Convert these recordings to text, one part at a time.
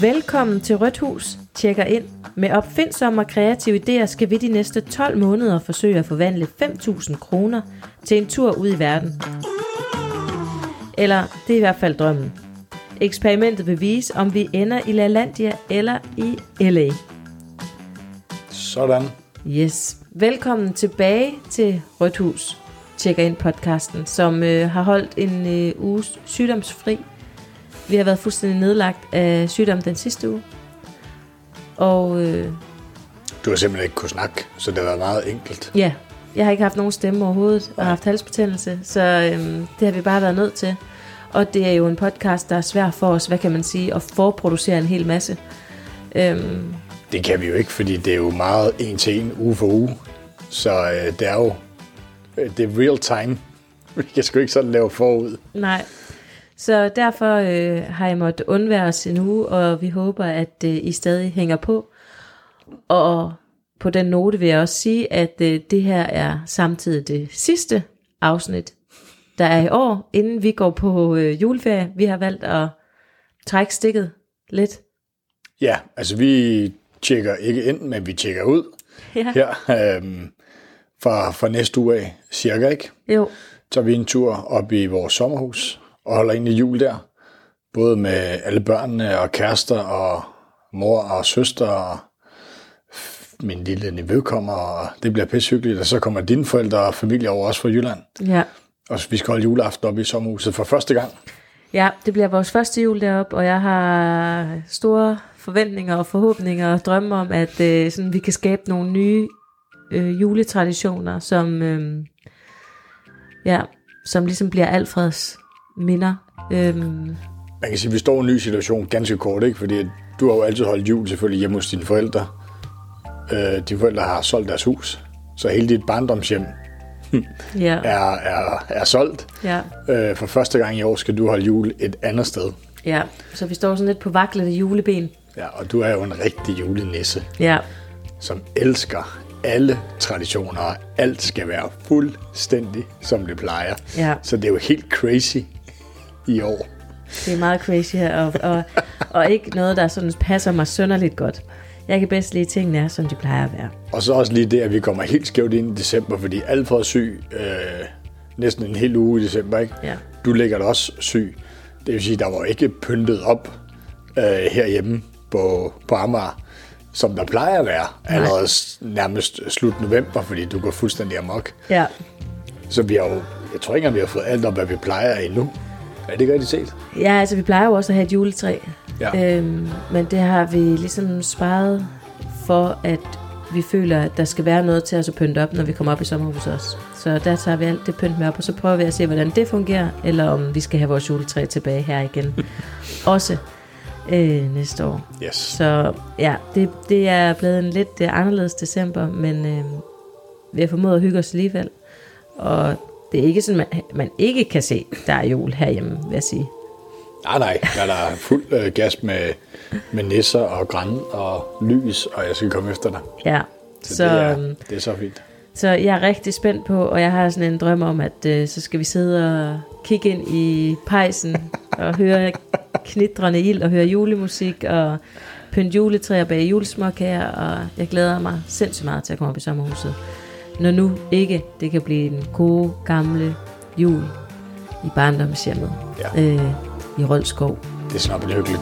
Velkommen til Rødt Hus. Tjekker ind. Med opfindsomme og kreative idéer skal vi de næste 12 måneder forsøge at forvandle 5.000 kroner til en tur ud i verden. Eller det er i hvert fald drømmen. Eksperimentet vil vise, om vi ender i LaLandia eller i LA. Sådan. Yes. Velkommen tilbage til Rødt Hus. Tjekker ind podcasten, som øh, har holdt en øh, uge sygdomsfri. Vi har været fuldstændig nedlagt af sygdom den sidste uge. Og øh, Du har simpelthen ikke kunne snakke, så det har været meget enkelt. ja, jeg har ikke haft nogen stemme overhovedet, og har haft halsbetændelse, så øh, det har vi bare været nødt til. Og det er jo en podcast, der er svær for os, hvad kan man sige, at forproducere en hel masse. Øhm, Det kan vi jo ikke, fordi det er jo meget en til en, uge for uge. Så øh, det er jo øh, det er real time. Vi kan sgu ikke sådan lave forud. Nej. Så derfor øh, har jeg måttet undvære os en uge, og vi håber, at øh, I stadig hænger på. Og på den note vil jeg også sige, at øh, det her er samtidig det sidste afsnit, der er i år, inden vi går på øh, juleferie. Vi har valgt at trække stikket lidt. Ja, altså vi tjekker ikke ind, men vi tjekker ud Ja. her øhm, fra, fra næste uge af, cirka ikke? Jo, tager vi en tur op i vores sommerhus og holder egentlig jul der. Både med alle børnene og kærester og mor og søster og min lille nevø kommer, og det bliver pissehyggeligt. Og så kommer dine forældre og familie over også fra Jylland. ja. Og vi skal holde juleaften op i sommerhuset for første gang. Ja, det bliver vores første jul deroppe, og jeg har store forventninger og forhåbninger og drømme om, at øh, sådan, vi kan skabe nogle nye øh, juletraditioner, som, øh, ja, som ligesom bliver Alfreds minder. Øhm, Man kan sige, at vi står i en ny situation ganske kort, ikke? fordi du har jo altid holdt jul selvfølgelig hjemme hos dine forældre. Øh, dine forældre har solgt deres hus, så hele dit barndomshjem ja, er, er, er solgt. ja, Øh, for første gang i år skal du holde jul et andet sted. ja. Så vi står sådan lidt på vaklede juleben. Ja, og du er jo en rigtig julenisse, Ja, som elsker alle traditioner, og alt skal være fuldstændig, som det plejer. Ja. Så det er jo helt crazy i år. det er meget crazy her, og, og, og ikke noget, der sådan passer mig sønderligt godt. Jeg kan bedst lide, at tingene er, som de plejer at være. Og så også lige det, at vi kommer helt skævt ind i december, fordi Alfred er syg øh, næsten en hel uge i december, ikke? Ja. Du ligger da også syg. Det vil sige, der var ikke pyntet op øh, herhjemme på, på Amager, som der plejer at være, allerede s- nærmest slut november, fordi du går fuldstændig amok. Ja, Så vi har jo, jeg tror ikke engang, vi har fået alt op, hvad vi plejer endnu. Er det ikke rigtigt set? Ja, altså vi plejer jo også at have et juletræ. Ja. Øhm, men det har vi ligesom sparet for, at vi føler, at der skal være noget til os at pynte op, når vi kommer op i sommerhuset også. Så der tager vi alt det pynt med op, og så prøver vi at se, hvordan det fungerer, eller om vi skal have vores juletræ tilbage her igen. også øh, næste år. Yes. Så ja, det, det er blevet en lidt anderledes december, men øh, vi har formået at hygge os alligevel. Og det er ikke sådan, man, man ikke kan se, der er jul herhjemme, vil jeg sige. Nej, nej, der er der fuld øh, gas med, med nisser og græn og lys, og jeg skal komme efter dig. Ja, Så, så, det, er, øhm, det er så fint. så jeg er rigtig spændt på, og jeg har sådan en drøm om, at øh, så skal vi sidde og kigge ind i pejsen og høre knitrende ild og høre julemusik og pynte juletræer bag julesmåkager, og jeg glæder mig sindssygt meget til at komme op i sommerhuset. Når nu ikke det kan blive den gode gamle jul i barndomshjemmet Ja. øh, i Rolskov. Det er snart hyggeligt.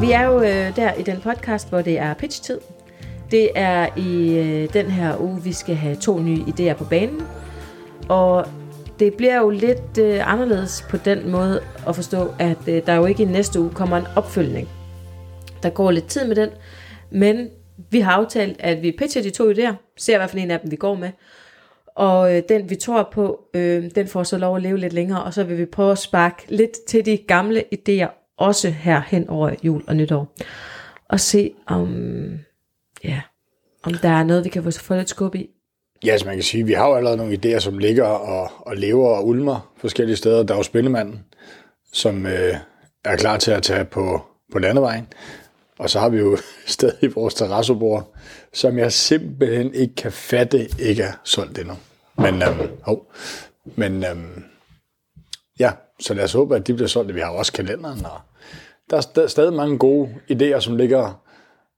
Vi er jo øh, der i den podcast, hvor det er pitch-tid. Det er i øh, den her uge, vi skal have to nye idéer på banen. Og det bliver jo lidt øh, anderledes på den måde at forstå, at øh, der jo ikke i næste uge kommer en opfølgning. Der går lidt tid med den, men vi har aftalt, at vi pitcher de to idéer, ser i hvert fald en af dem vi går med. Og øh, den vi tror på, øh, den får så lov at leve lidt længere, og så vil vi prøve at sparke lidt til de gamle idéer, også her hen over jul og nytår. Og se om, ja, om der er noget, vi kan få, lidt skub i. Ja, som man kan sige, vi har jo allerede nogle idéer, som ligger og, og lever og ulmer forskellige steder. Der er jo Spillemanden, som øh, er klar til at tage på, på landevejen. Og så har vi jo stadig vores terrassebord, som jeg simpelthen ikke kan fatte ikke er solgt endnu. Men, øhm, hov. Men øhm, ja, så lad os håbe, at de bliver solgt. Vi har også kalenderen, og der er st- stadig mange gode idéer, som ligger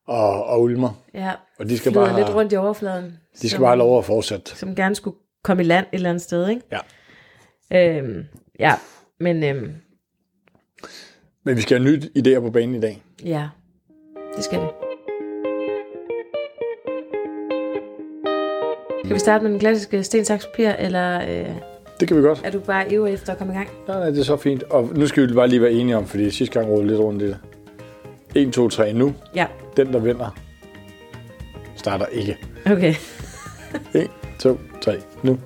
og, og ulmer. Ja, Og de skal bare, lidt rundt i overfladen. de skal som, bare have lov at fortsætte. Som gerne skulle komme i land et eller andet sted, ikke? Ja. Øhm, ja, men øhm, Men vi skal have nye idéer på banen i dag. ja, det skal vi. Skal vi starte med den klassiske sten, saks, papir, eller øh, Det kan vi godt. er du bare ivrig efter at komme i gang? Nej, nej, det er så fint. Og nu skal vi bare lige være enige om, fordi sidste gang rådede lidt rundt i det. 1, 2, 3 nu. Ja, Den, der vinder, starter ikke. okay. 1, 2, 3 nu.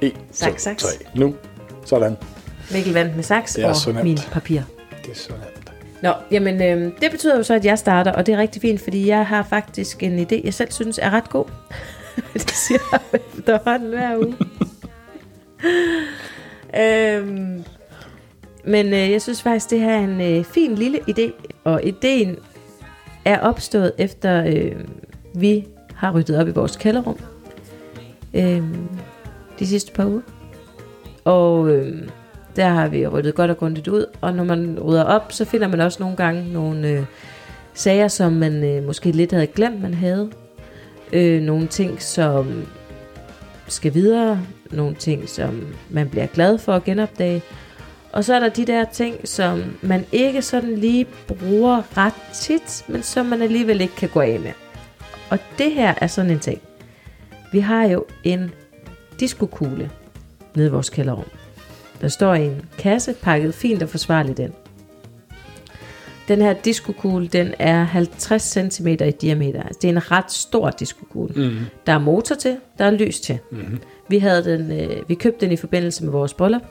1, 2, Saks, saks. 3 nu. Sådan. Mikkel vandt med saks Det og nemt. min papir. Det er så nemt. Nå, jamen øh, det betyder jo så, at jeg starter, og det er rigtig fint, fordi jeg har faktisk en idé, jeg selv synes er ret god. det siger jeg efterhånden hver uge. øhm, men øh, jeg synes faktisk, det her er en øh, fin lille idé, og ideen er opstået efter øh, vi har ryddet op i vores kælderrum øh, de sidste par uger. Og øh, der har vi ryddet godt og grundigt ud, og når man rydder op, så finder man også nogle gange nogle øh, sager, som man øh, måske lidt havde glemt, man havde. Øh, nogle ting, som skal videre, nogle ting, som man bliver glad for at genopdage. Og så er der de der ting, som man ikke sådan lige bruger ret tit, men som man alligevel ikke kan gå af med. Og det her er sådan en ting. Vi har jo en diskokugle nede i vores kælderrum. Der står i en kasse, pakket fint og forsvarligt ind. Den her diskokugle, den er 50 cm i diameter. Altså, det er en ret stor diskokugle. Mm. Der er motor til, der er lys til. Mm. Vi, havde den, øh, vi købte den i forbindelse med vores bryllup,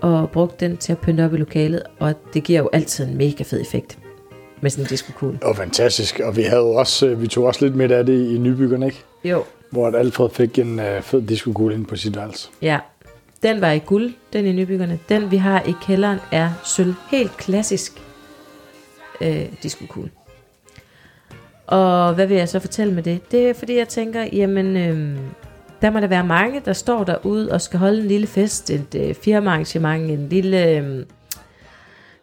og brugte den til at pynte op i lokalet, og det giver jo altid en mega fed effekt med sådan en diskokugle. Og fantastisk. Og vi, havde også, øh, vi tog også lidt med af det i nybyggerne, ikke? Jo, Hvor Alfred fik en øh, fed diskokugle ind på sit værelse. Ja, den var i guld, den i nybyggerne. Den vi har i kælderen er sølv. Helt klassisk øh, diskokugle. Og hvad vil jeg så fortælle med det? Det er fordi jeg tænker, jamen øh, der må der være mange, der står derude og skal holde en lille fest, et øh, firmaarrangement, en lille øh,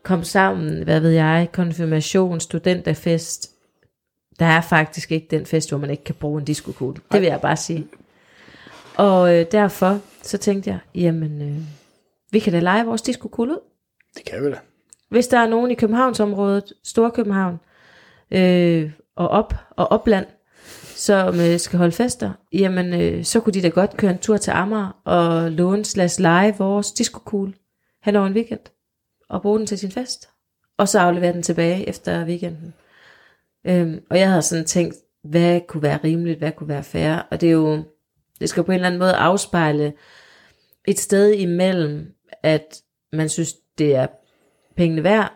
kom sammen, hvad ved jeg, konfirmation, studenterfest. Der er faktisk ikke den fest, hvor man ikke kan bruge en diskokugle. Det vil jeg bare sige. Og øh, derfor så tænkte jeg, jamen, øh, vi kan da lege vores diskokugle ud. Det kan vi da. Hvis der er nogen i Københavnsområdet, Storkøbenhavn, øh, og op og opland, som øh, skal holde fester, jamen øh, så kunne de da godt køre en tur til Amager og låne slash lege vores diskokugle hen over en weekend og bruge den til sin fest. Og så aflevere den tilbage efter weekenden. Øhm, og jeg havde sådan tænkt, hvad kunne være rimeligt, hvad kunne være fair, og det er jo, det skal på en eller anden måde afspejle et sted imellem, at man synes, det er pengene værd,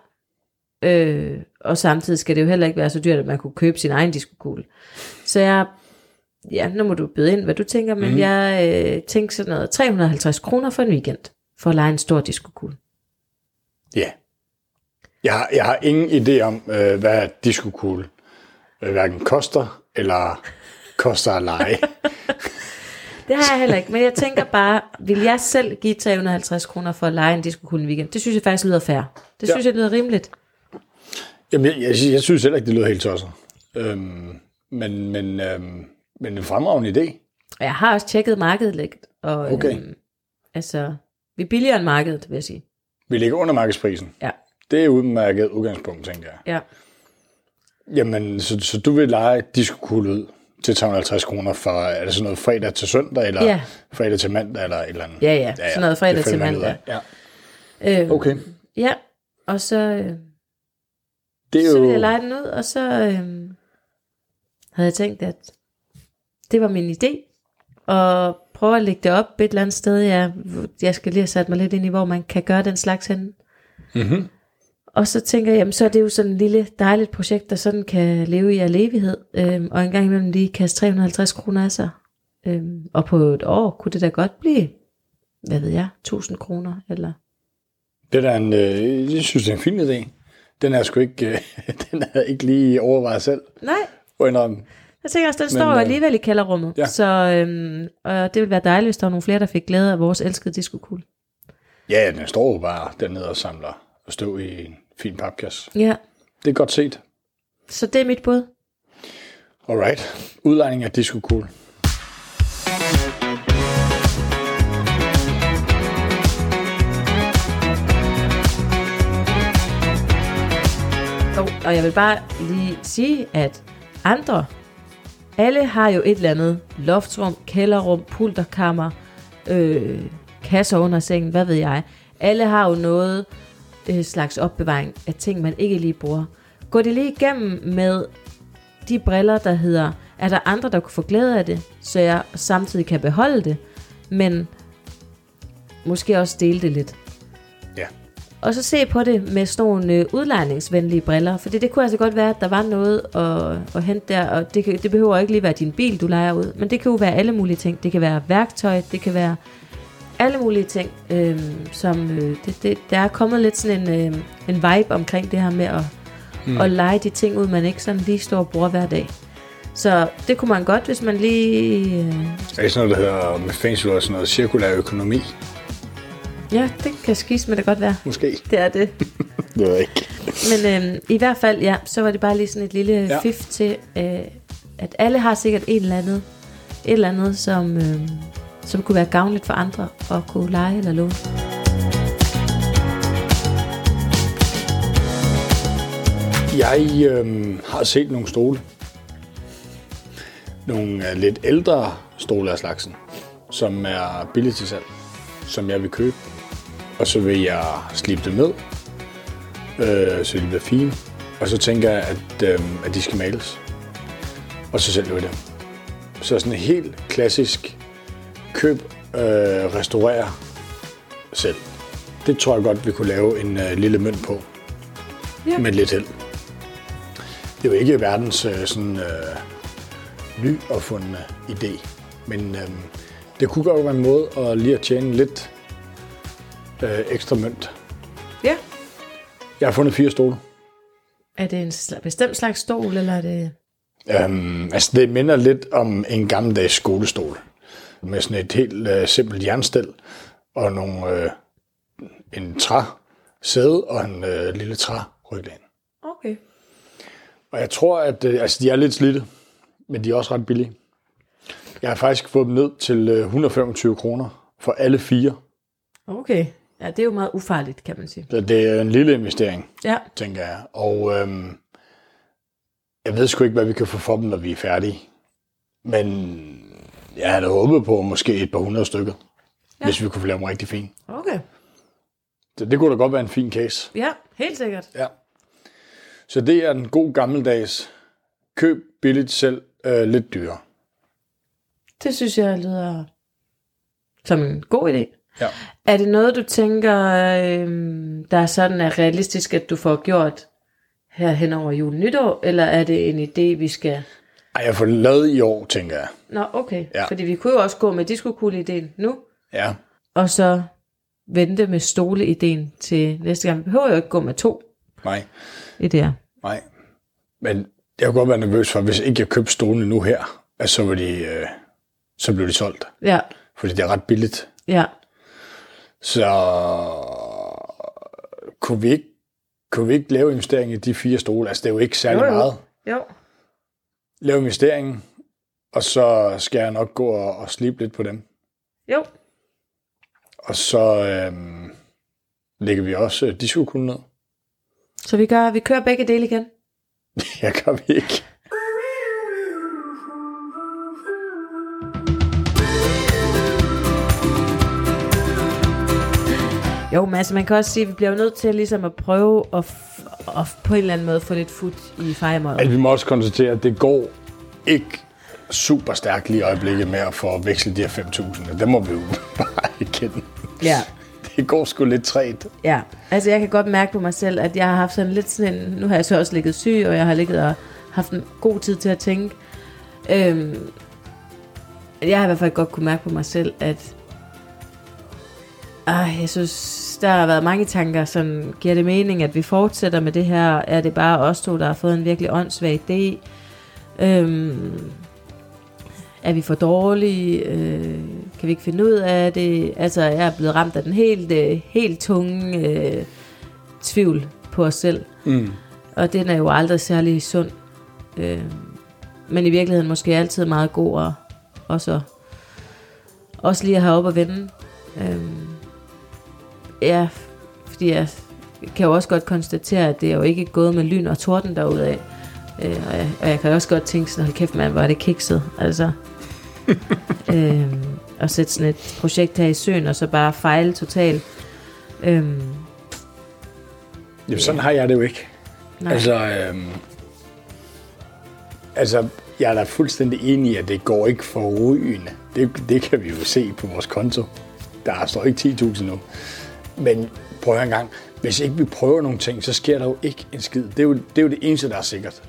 øh, og samtidig skal det jo heller ikke være så dyrt, at man kunne købe sin egen diskokugle. Så jeg, ja, nu må du byde ind, hvad du tænker, men mm. jeg øh, tænker sådan noget, 350 kroner for en weekend, for at lege en stor diskokugle. Ja. Jeg har, jeg har ingen idé om, øh, hvad diskokugle øh, hverken koster eller koster at lege. Det har jeg heller ikke, men jeg tænker bare, vil jeg selv give 350 kroner for at lege en diskokugle en weekend? Det synes jeg faktisk lyder fair. Det Ja. synes jeg lyder rimeligt. Jamen, jeg, jeg, jeg synes heller ikke, det lyder helt tosset. Øhm, men, men, øhm, men en fremragende idé. Og jeg har også tjekket markedet lidt, og Okay. øhm, altså, vi er billigere end markedet, vil jeg sige. Vi ligger under markedsprisen. Ja, Det er udmærket udgangspunkt, tænker jeg. ja. Jamen, så, så du vil lege diskokugle ud til 350 kroner for, er det sådan noget fredag til søndag, eller Ja. fredag til mandag, eller et eller andet? Ja, ja, sådan noget fredag til mandag. Ja. Øhm, Okay. Ja, og så, øh, Det er så jo... ville jeg lege den ud, og så øh, havde jeg tænkt, at det var min idé, og prøve at lægge det op et eller andet sted. Jeg, jeg skal lige have sat mig lidt ind i, hvor man kan gøre den slags henne. Mm-hmm. Og så tænker jeg, jamen, så er det jo sådan en lille dejligt projekt, der sådan kan leve i al evighed, øhm, og en gang imellem lige kaste 350 kroner af sig. Øhm, og på et år kunne det da godt blive, hvad ved jeg, 1000 kroner, eller... Det er en, øh, jeg synes, det er en fin idé. Den er sgu ikke, øh, den er ikke lige overvejet selv. Nej, indrømme. jeg tænker også, den Men, står jo øh, alligevel i kælderrummet, ja. så øhm, og det ville være dejligt, hvis der var nogle flere, der fik glæde af vores elskede diskokugle. Ja, den står jo bare dernede og samler og stå i en fin papkasse. Ja, Det er godt set. så det er mit bud. Alright. Udlejning af disco cool. Og, og jeg vil bare lige sige, at andre, alle har jo et eller andet loftrum, kælderrum, pulterkammer, øh, kasser under sengen, hvad ved jeg. Alle har jo noget øh, slags opbevaring af ting, man ikke lige bruger. Gå det lige igennem med de briller, der hedder, er der andre, der kunne få glæde af det, så jeg samtidig kan beholde det, men måske også dele det lidt. Ja. Og så se på det med sådan nogle øh, udlejningsvenlige briller, for det kunne altså godt være, at der var noget at, at hente der, og det, kan, det behøver ikke lige være din bil, du leger ud, men det kan jo være alle mulige ting. Det kan være værktøj, det kan være alle mulige ting, øh, som øh, det, det, der er kommet lidt sådan en, øh, en vibe omkring det her med at, mm. at lege de ting ud, man ikke sådan lige står og bruger hver dag. Så det kunne man godt, hvis man lige... Øh, er sådan noget, der hedder med fancy ord, sådan noget cirkulær økonomi. ja, det kan skis med det godt være. Måske. Det er det. Det ved jeg ikke. Men øh, i hvert fald, ja, så var det bare lige sådan et lille ja. fif til, øh, at alle har sikkert et eller andet, et eller andet som, øh, som kunne være gavnligt for andre at kunne lege eller låne. Jeg øh, har set nogle stole. Nogle øh, lidt ældre stole af slagsen, som er billigt til salg, som jeg vil købe. Og så vil jeg slibe dem ned, øh, så de bliver fine. Og så tænker jeg, at, øh, at de skal males. Og så sælger vi dem. Så sådan en helt klassisk køb, øh, restaurere selv. Det tror jeg godt, vi kunne lave en øh, lille mønt på. Ja. Med lidt held. Det er jo ikke verdens øh, sådan, øh, ny opfundne idé, men øh, det kunne godt være en måde at lige at tjene lidt øh, ekstra mønt. Ja. Jeg har fundet fire stole. Er det en sl- bestemt slags stol, eller er det... Øhm, altså det minder lidt om en gammeldags skolestol. Med sådan et helt øh, simpelt jernstel og nogle, øh, en træ sæde og en øh, lille træ ryglæn. Okay. Og jeg tror, at øh, altså, de er lidt slidte, men de er også ret billige. Jeg har faktisk fået dem ned til øh, 125 kroner for alle fire. Okay. Ja, det er jo meget ufarligt, kan man sige. Så det er en lille investering, Ja. tænker jeg. Og øhm, jeg ved sgu ikke, hvad vi kan få for dem, når vi er færdige. Men jeg havde håbet på måske et par hundrede stykker, ja. hvis vi kunne få lavet dem rigtig fint. Okay. Så det kunne da godt være en fin case. Ja, helt sikkert. Ja. Så det er en god gammeldags køb billigt selv, øh, lidt dyrere. Det synes jeg lyder som en god idé. Ja. Er det noget, du tænker, øh, der er sådan er realistisk, at du får gjort her hen over jul nytår, eller er det en idé, vi skal... Ej, jeg får lavet i år, tænker jeg. Nå, okay. Ja. Fordi vi kunne jo også gå med disco-kugle-ideen nu, Ja, og så vente med stole-ideen til næste gang. Vi behøver jo ikke gå med to nej, idéer. nej. Men jeg kunne godt være nervøs for, hvis ikke jeg købte stolene nu her, at så, var de, øh, så blev de solgt. Ja, Fordi det er ret billigt. ja. Så kunne vi ikke, kunne vi ikke lave investering i de fire stole? Altså, det er jo ikke særlig Jo, jo. meget. Jo. Lave investeringen, og så skal jeg nok gå og, og slibe lidt på dem. Jo. Og så øhm, lægger vi også øh, disco ned. Så vi, gør, vi kører begge dele igen. Jeg gør vi ikke. Jo, men altså man kan også sige, at vi bliver nødt til ligesom at prøve at, at på en eller anden måde få lidt fod i fejemøjet. Altså, vi må også konstatere, at det går ikke super stærkt lige i øjeblikket med at få vekslet de her 5.000. Det må vi jo bare erkende. Ja. Det går sgu lidt træt. Ja, altså jeg kan godt mærke på mig selv, at jeg har haft sådan lidt sådan en, nu har jeg så også ligget syg, og jeg har ligget og haft en god tid til at tænke. Øhm, jeg har i hvert fald godt kunne mærke på mig selv, at ej, jeg synes, der har været mange tanker, som giver det mening, at vi fortsætter med det her. Er det bare os to, der har fået en virkelig åndssvag idé? Øhm, er vi for dårlige? Øh, Kan vi ikke finde ud af det? Altså, jeg er blevet ramt af den helt, øh, helt tunge øh, tvivl på os selv. Mm. Og den er jo aldrig særlig sund. Øh, men i virkeligheden måske altid meget god at også, også lige at have op og vende. Øh, ja, fordi jeg kan jo også godt konstatere, at det er jo ikke gået med lyn og torden derudad. Øh, og, jeg, og jeg kan også godt tænke sådan, hold kæft mand, hvor er det kikset. Altså, øh, at sætte sådan et projekt her i søen, og så bare fejle totalt. Øh, Jamen, sådan har jeg det jo ikke. nej. Altså, øhm, altså, jeg er da fuldstændig enig i, at det går ikke for rygende. Det, det kan vi jo se på vores konto. Der står ikke 10.000 nu. Men prøv at en gang. Hvis ikke vi prøver nogle ting, så sker der jo ikke en skid. Det er jo det, er jo det eneste, der er sikkert.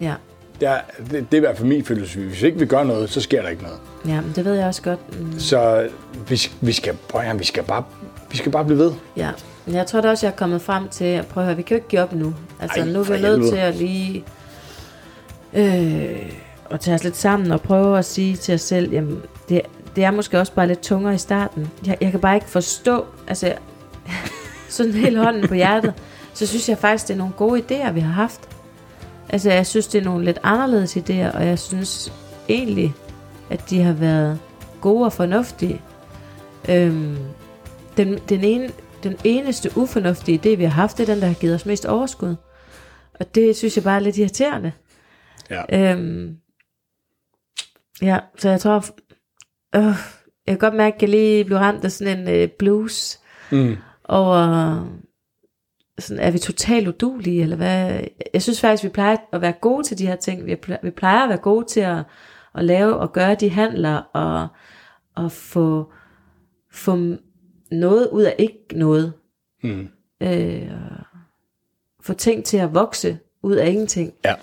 ja. Det er, det, det er i hvert fald min filosofi. Hvis ikke vi gør noget, så sker der ikke noget. ja, men det ved jeg også godt. Mm, Så vi, vi skal, prøv at vi skal bare, vi skal bare blive ved. Ja, men jeg tror da også, jeg er kommet frem til, at prøv at høre, vi kan jo ikke give op nu. Altså, Ej, nu er vi nødt til at lige øh, at tage os lidt sammen og prøve at sige til os selv, jamen, det, det er måske også bare lidt tungere i starten. Jeg, jeg kan bare ikke forstå, altså, sådan helt hånden på hjertet, så synes jeg faktisk, det er nogle gode idéer, vi har haft. Altså, jeg synes, det er nogle lidt anderledes idéer, og jeg synes egentlig, at de har været gode og fornuftige. Øhm, den, den, ene, den eneste ufornuftige idé, vi har haft, det er den, der har givet os mest overskud. Og det synes jeg bare er lidt irriterende. Ja. Øhm, ja, så jeg tror, øh, jeg kan godt mærke, at jeg lige blev ramt af sådan en øh, blues Mm. Over, sådan, er vi totalt udulige, eller hvad? Jeg synes faktisk, vi plejer at være gode til de her ting. Vi plejer, vi plejer at være gode til at, at lave og gøre de handler, og, og få, få noget ud af ikke noget. Mm. Øh, få ting til at vokse ud af ingenting. Ja.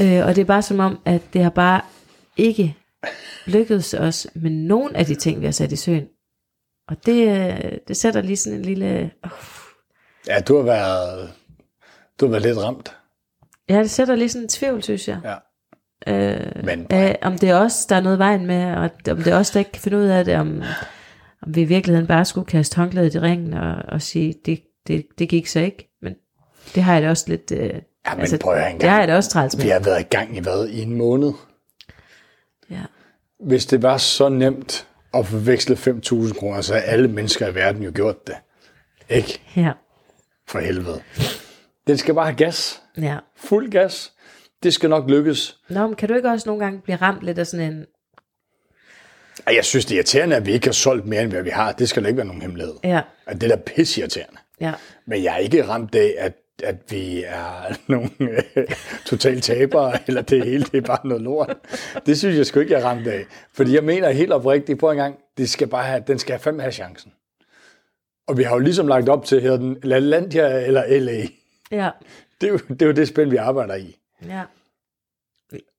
Øh, og det er bare som om, at det har bare ikke lykkedes os med nogen af de ting, vi har sat i søen. Og det, øh, det sætter lige sådan en lille... Uh, Ja, du har været, du har været lidt ramt. ja, det sætter lige sådan en tvivl, synes jeg. Ja. Øh, Men af, om det er os, der er noget vejen med, og om det er os, der ikke kan finde ud af det, om, om vi i virkeligheden bare skulle kaste håndklædet i ringen og, og sige, det, det, det gik så ikke. Men det har jeg da også lidt... Øh, Ja, men prøv at det har jeg da også træls med. Vi har været i gang i hvad? I en måned. Ja. Hvis det var så nemt at forveksle 5.000 kroner, så havde alle mennesker i verden jo gjort det. Ikke? ja. For helvede. Den skal bare have gas. ja. Fuld gas. Det skal nok lykkes. Nå, men kan du ikke også nogle gange blive ramt lidt af sådan en... Jeg synes, det er irriterende, at vi ikke har solgt mere, end hvad vi har. Det skal da ikke være nogen hemmelighed. Ja, At det er da pisseirriterende. ja, Men jeg er ikke ramt af, at, at vi er nogle øh, totalt tabere, eller det hele det er bare noget lort. Det synes jeg sgu ikke, jeg er ramt af. Fordi jeg mener helt oprigtigt på en gang, det skal bare have, den skal fandme have chancen. Og vi har jo ligesom lagt op til her, den LaLandia eller LA. ja, Det er, jo, det er jo det spil, vi arbejder i. ja.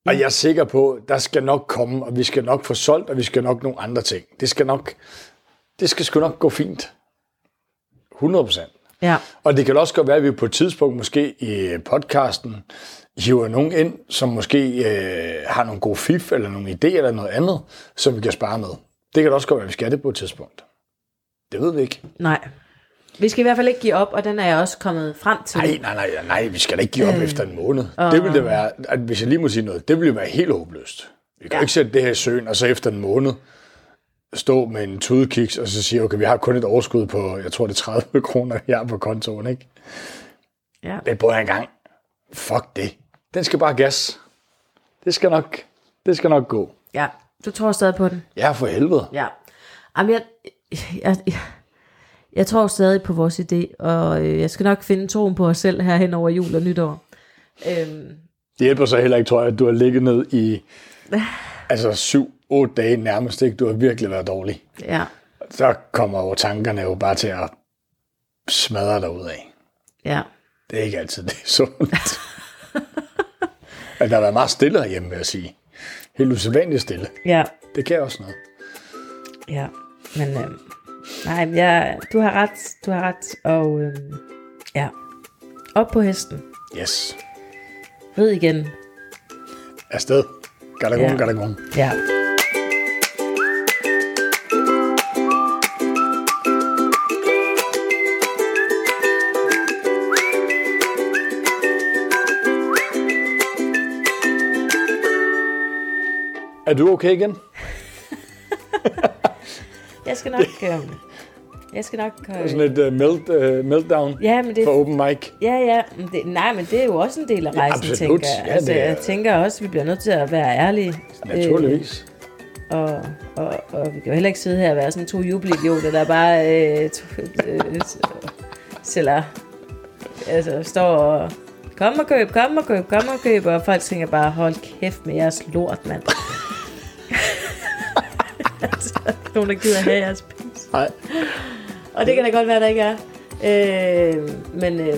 Og jeg er sikker på, der skal nok komme, og vi skal nok få solgt, og vi skal nok nogle andre ting. Det skal nok, det skal sgu nok gå fint. 100 procent. Ja, Og det kan også godt være, at vi på et tidspunkt måske i podcasten hiver nogen ind, som måske øh, har nogle gode fif, eller nogle idéer, eller noget andet, som vi kan spare med. Det kan også godt være, at vi skal det på et tidspunkt. Det ved vi ikke. nej. Vi skal i hvert fald ikke give op, og den er jeg også kommet frem til. Nej, nej, nej, nej, vi skal da ikke give op øh, efter en måned. Det ville det være, at hvis jeg lige må sige noget, det ville være helt håbløst. Vi kan. Ja. ikke sætte det her i søen, og så efter en måned stå med en tudekiks, og så sige, okay, vi har kun et overskud på, jeg tror det er 30 kroner, jeg har på kontoen, ikke? Ja. Men prøv en gang. Fuck det. Den skal bare gas. Det skal nok, det skal nok gå. ja, du tror stadig på den. Ja, for helvede. Ja. Jamen, jeg, jeg, jeg, jeg tror stadig på vores idé, og øh, jeg skal nok finde troen på os selv her hen over jul og nytår. Øhm, Det hjælper så heller ikke, tror jeg, at du har ligget ned i altså syv, otte dage nærmest, ikke? Du har virkelig været dårlig. ja, Så kommer jo tankerne jo bare til at smadre dig ud af. ja, Det er ikke altid det sundt. Men der har været meget stille herhjemme, vil jeg sige. Helt usædvanligt stille. ja, Det kan også noget. ja. Men øh, nej, jeg, du har ret, du har ret, og øh, ja, op på hesten. Yes. Rid igen. Afsted. Gadagon, Ja. gadagon. Ja. Er du okay igen? Jeg skal nok... Øh, jeg skal nok... Øh, Sådan et uh, melt, uh, meltdown ja, men det, for open mic. ja, ja, men det, nej, men det er jo også en del af rejsen, absolut. tænker jeg. Ja, altså, det er- jeg tænker også, at vi bliver nødt til at være ærlige. Naturligvis. Øh, og, og, og vi kan jo heller ikke sidde her og være sådan to jubelidioter, der bare øh, to, øh, sælger, altså står og kom og køb, kom og køb, kom og køb, og folk tænker bare, hold kæft med jeres lort, mand. Nogen, der gider have jeres pis. Nej. Og det kan da godt være, der ikke er. Øh, men øh,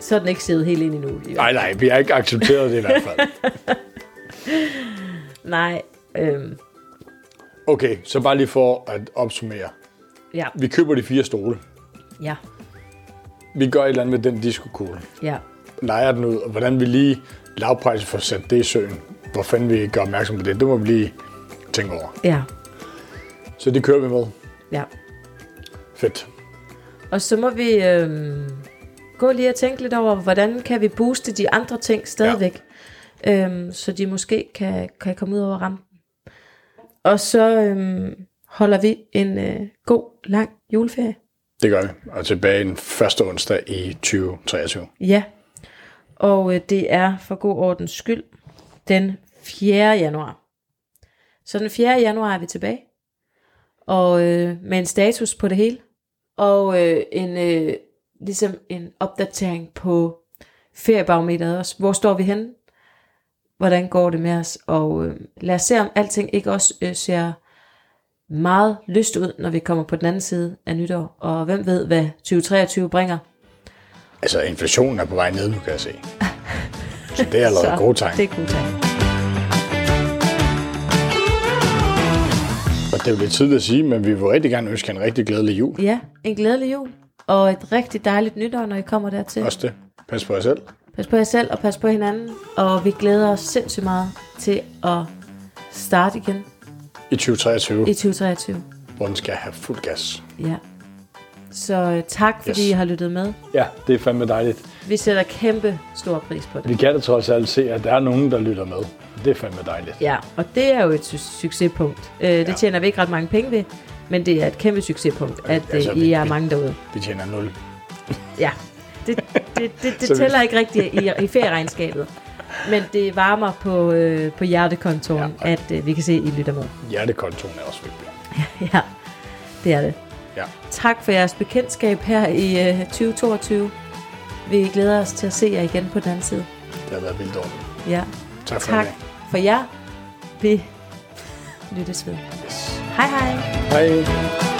så er den ikke siddet helt ind endnu. Nej, nej, vi har ikke accepteret det i hvert fald. Nej. Øh, Okay, så bare lige for at opsummere. ja, Vi køber de fire stole. ja, Vi gør et eller andet med den diskokugle. ja. Leger den ud, og hvordan vi lige lavpræs får sat det i søen. Hvor fanden vi gør opmærksom på det, det må vi lige tænke over. Ja, Så det kører vi med. ja. Fedt. Og så må vi øh, gå lige og tænke lidt over, hvordan kan vi booste de andre ting stadigvæk, ja. øh, så de måske kan, kan komme ud over rampen. Og så øh, holder vi en øh, god, lang juleferie. Det gør vi. Og tilbage den første onsdag i 2023. Ja, og øh, det er for god ordens skyld den 4. januar. Så den 4. januar er vi tilbage, og øh, med en status på det hele, og øh, en øh, ligesom en opdatering på feriebarometeret også. Hvor står vi henne? Hvordan går det med os? Og øh, lad os se, om alting ikke også øh, ser meget lyst ud, når vi kommer på den anden side af nytår. Og hvem ved, hvad 2023 bringer? Altså, inflationen er på vej ned nu, kan jeg se. Så det er allerede gode tegn. Det er gode tegn. Det er jo lidt tidligt at sige, men vi vil rigtig gerne ønske jer en rigtig glædelig jul. Ja, en glædelig jul. Og et rigtig dejligt nytår, når I kommer dertil. Også det. Pas på jer selv. Pas på jer selv og pas på hinanden. Og vi glæder os sindssygt meget til at starte igen I 2023, i 2023. hvor den skal have fuld gas. Ja. Så øh, tak, fordi Yes. I har lyttet med. Ja, det er fandme dejligt. Vi sætter kæmpe stor pris på det. Vi kan da trods alt se, at der er nogen, der lytter med. Det er fandme dejligt. Ja, og det er jo et su- succespunkt. Øh, det Ja. tjener vi ikke ret mange penge ved, men det er et kæmpe succespunkt, at Altså, øh, vi- I er mange derude. Vi tjener 0. Ja, det, det, det, det tæller ikke rigtigt i, i ferieregnskabet. Men det varmer på, øh, på hjertekontoren, Ja. at øh, vi kan se, at I lytter med. Hjertekontoen er også vigtig. Ja, det er det. Ja. Tak for jeres bekendtskab her i øh, 2022. Vi glæder os til at se jer igen på den anden side. Det har været vildt ordentligt. Ja, Tak for tak det for jer. Vi lyttes ved. Hej hej. Hej.